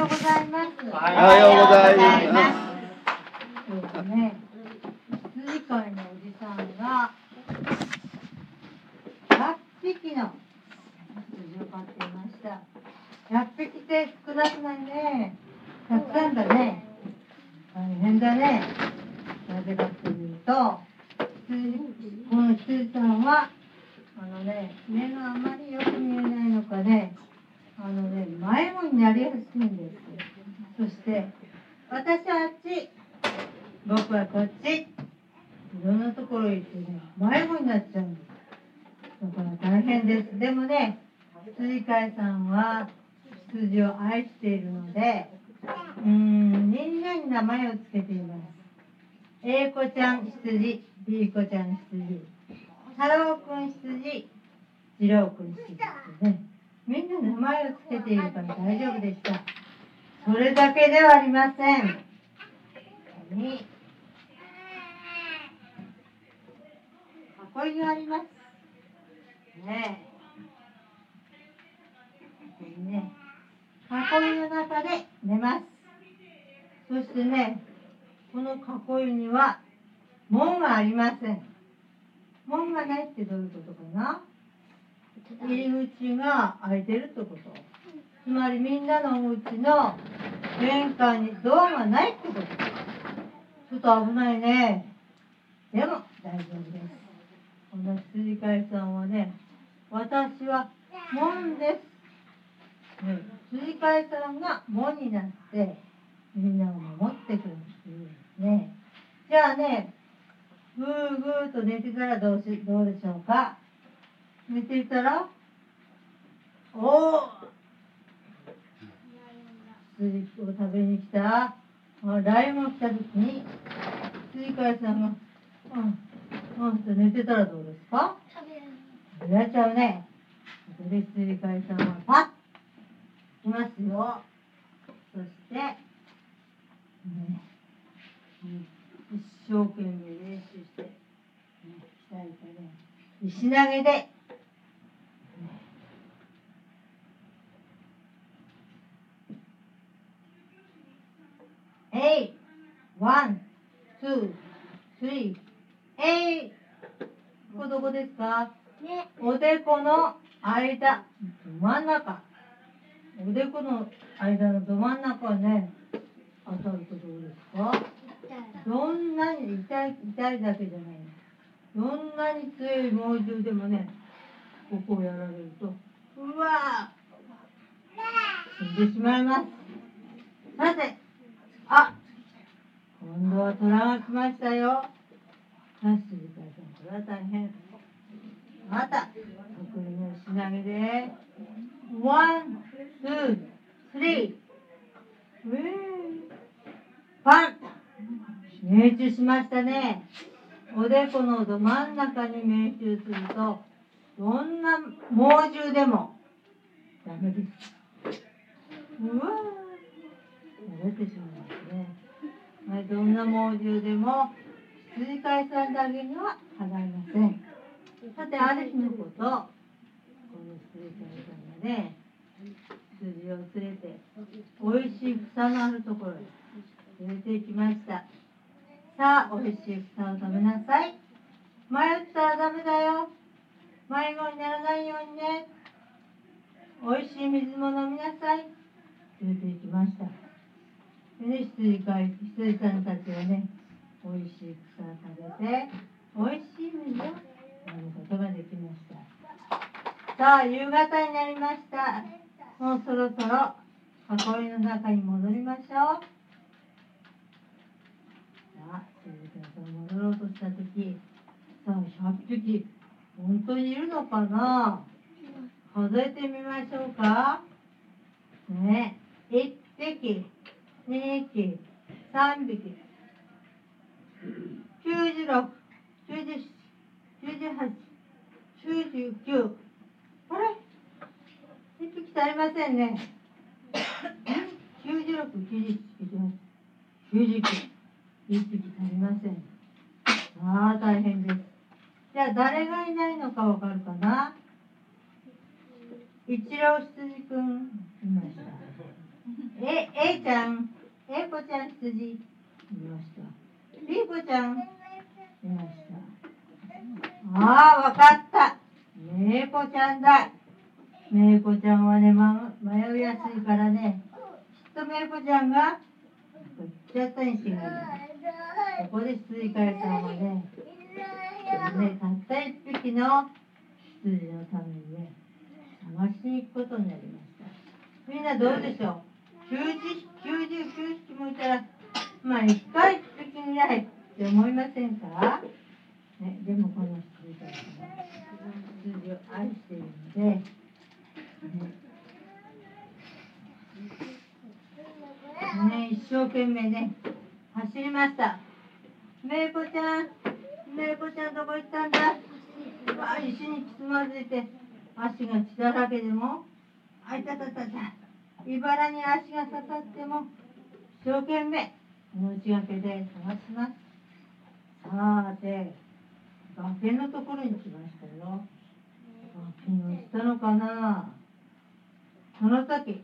ようございます。おはようございます。そうですね。羊飼いのおじさんが100匹の羊を飼っていました。100匹って少なくないね。たくさんだね。大変だね。なぜかっていうと、この羊さんはあのね、目があまりよく見えないのかね、あのね、迷子になりやすいんです。そして、私はあっち、僕はこっち、いろんなところ行ってね、迷子になっちゃうんです。だから大変です。でもね、羊飼さんは羊を愛しているので、うーん、みんなに名前をつけています。A 子ちゃん羊、B 子ちゃん羊。太郎くん羊、次郎くん羊、名前をつけているから大丈夫でした。それだけではありません。に囲いがあります。ねえ。ね、囲いの中で寝ます。そしてね、この囲いには門がありません。門がないってどういうことかな？入り口が開いてるってこと。つまりみんなのお家の玄関にドアがないってこと。ちょっと危ないね。でも大丈夫です。この羊飼いさんはね私は門です、ね、羊飼いさんが門になってみんなを守ってくるっていうね。じゃあねぐーぐーと寝てたらどうしどうでしょうか？寝ていたらおお羊を食べに来た。あライオンが来た時に羊飼いさんが「うんうん」と寝てたらどうですか？食べられちゃうね。それで羊飼いさんはパッ。来ますよ。そして、ねうん一生懸命練習して、ね、鍛えてね、石投げで、ねえい、 one, two,スリー、えい。ここどこですか？おでこの間、ど真ん中。おでこの間のど真ん中はね、当たるとどうですか？どんなに痛い痛いだけじゃない。どんなに強い猛獣でもねここをやられると。うわー。死んでしまいます。さてあ今度は虎が来ましたよ。さあ羊飼いさんこれは大変。また得意の石投げで。 one two three。ウェーパン。命中しましたね。おでこのど真ん中に命中すると、どんな猛獣でも。ダメです。うわー、折れてしまいますね。はい、どんな猛獣でも、羊飼いさんだけにはかないません。さて、ある日のこと、この羊飼いさんがね、羊を連れて、おいしい草のあるところへ連れて行きました。さあ、おいしい草を食べなさい。迷ったらダメだよ。迷子にならないようにね。おいしい水も飲みなさい。連れて行きました。でね、羊飼い、羊さんたちはね、おいしい草を食べて、おいしい水を飲むことができました。さあ、夕方になりました。もうそろそろ囲いの中に戻りましょう。さあ、静かさんと戻ろうとしたとき、さあ、100匹、本当にいるのかな？数えてみましょうか。ね、1匹、2匹、3匹、96、97、98、99、あれ ?1 匹足りませんね。96、97、98、99。一匹足りません。ああ、大変です。じゃあ、誰がいないのかわかるかな？一郎羊くん、いました。ええ、A ちゃん、A 子ちゃん羊。いました。B 子ちゃん、いました。ああ、わかった。めいこちゃんだ。めいこちゃんはね、ま、迷いやすいからね、きっとめいこちゃんが、こっちゃったに違いない。ここで羊飼いさんはね、ね、たった一匹の羊のためにね、探しに行くことになりました。みんなどうでしょう ?90、99匹もいたら、まあ、一回一匹ぐらいって思いませんか？ね、でもこの羊飼いさんは、羊を愛しているので、ね、ね、一生懸命ね、走りました。めいこちゃん、めいこちゃんどこ行ったんだ？うわ石につまずいて、足が血だらけでも、あいたたたた、茨に足が刺さっても、一生懸命、命がけで探します。さて、崖のところに来ましたよ。崖に落ちたのかなその時、ね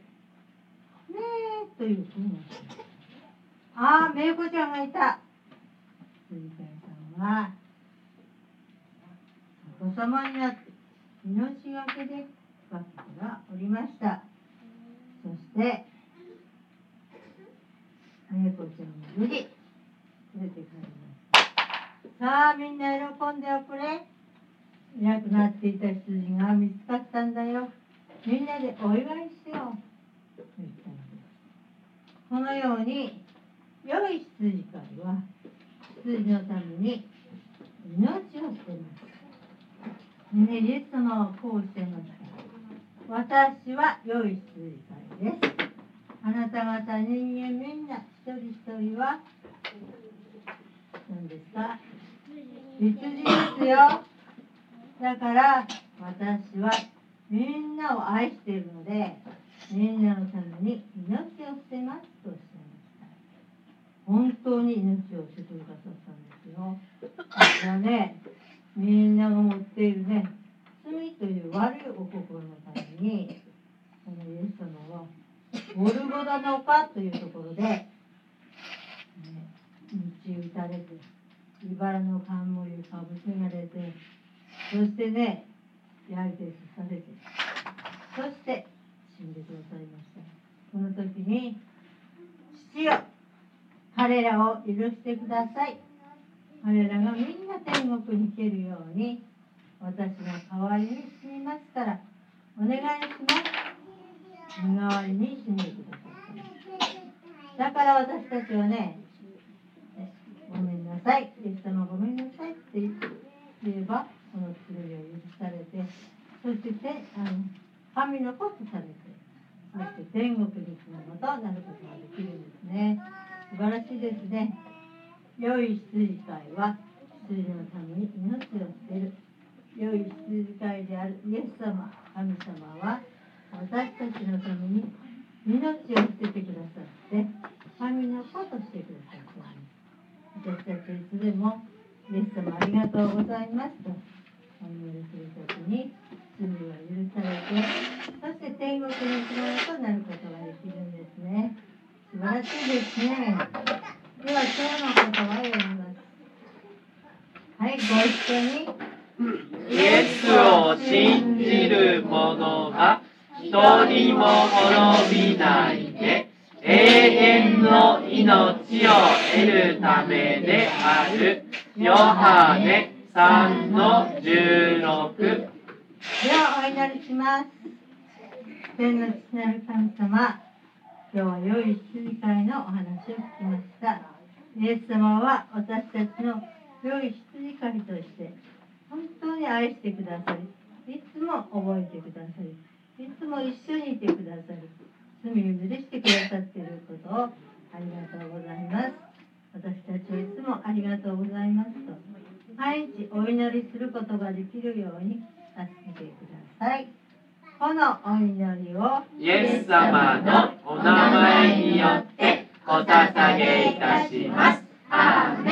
えという声がしました。ああ、めいこちゃんがいた。鈴木さんは、お子様になって、命がけで崖から降りました。そして、めいこちゃんも無事、連れて帰りました。さあ、みんな喜んでおくれ。いなくなっていた羊が見つかったんだよ。みんなでお祝いしよう。このように、良い羊飼いは、羊のために命を捨てます。ね、イエス様はこうおっしゃいました。私は良い羊飼いです。あなた方人間みんな人一人は何ですか？羊ですよ。だから私はみんなを愛しているのでみんなのために命を捨てますとおっしゃいました。本当に命を捨ててくださったんですよ。だからね、みんなが持っているね、罪という悪いお心のために、このイエス様は、ゴルゴダの丘というところで、ね、鞭打たれて、茨の冠をかぶせられて、そしてね、焼いて刺されて、そして死んでくださいました。この時に、父よ、彼らを許してください。彼らがみんな天国に行けるように、私が代わりに死にますから、お願いします。身代わりに死んでくださったんです。だから私たちはね、なさい、イエス様ごめんなさいって言えば、この罪を許されて、そしてあの神の子とされて、そして天国に行くものとなることができるんですね。素晴らしいですね。良い羊飼いは羊のために命を捨てる。良い羊飼いであるイエス様、神様は私たちのために命を捨ててくださって、神の子としてくださっています。私たちはいつでもイエス様ありがとうございますとお祈りするときに罪は許されて、そして天国に行くものとなることができるんですね。素晴らしいですね。では今日の言葉を読みます。はい、ご一緒に。イエスを信じる者が一人も滅びないで永遠の命を得るためであるヨハネ3の16ではお祈りします。天の父なる神様、今日は良い羊飼いのお話を聞きました。イエス様は私たちの良い羊飼いとして本当に愛してくださり、いつも覚えてくださり、いつも一緒にいてくださり、罪を許してくださっていることをありがとうございます。私たちはいつもありがとうございますと、毎日お祈りすることができるように助けてください。このお祈りをイエス様のお名前によってお捧げいたします。アー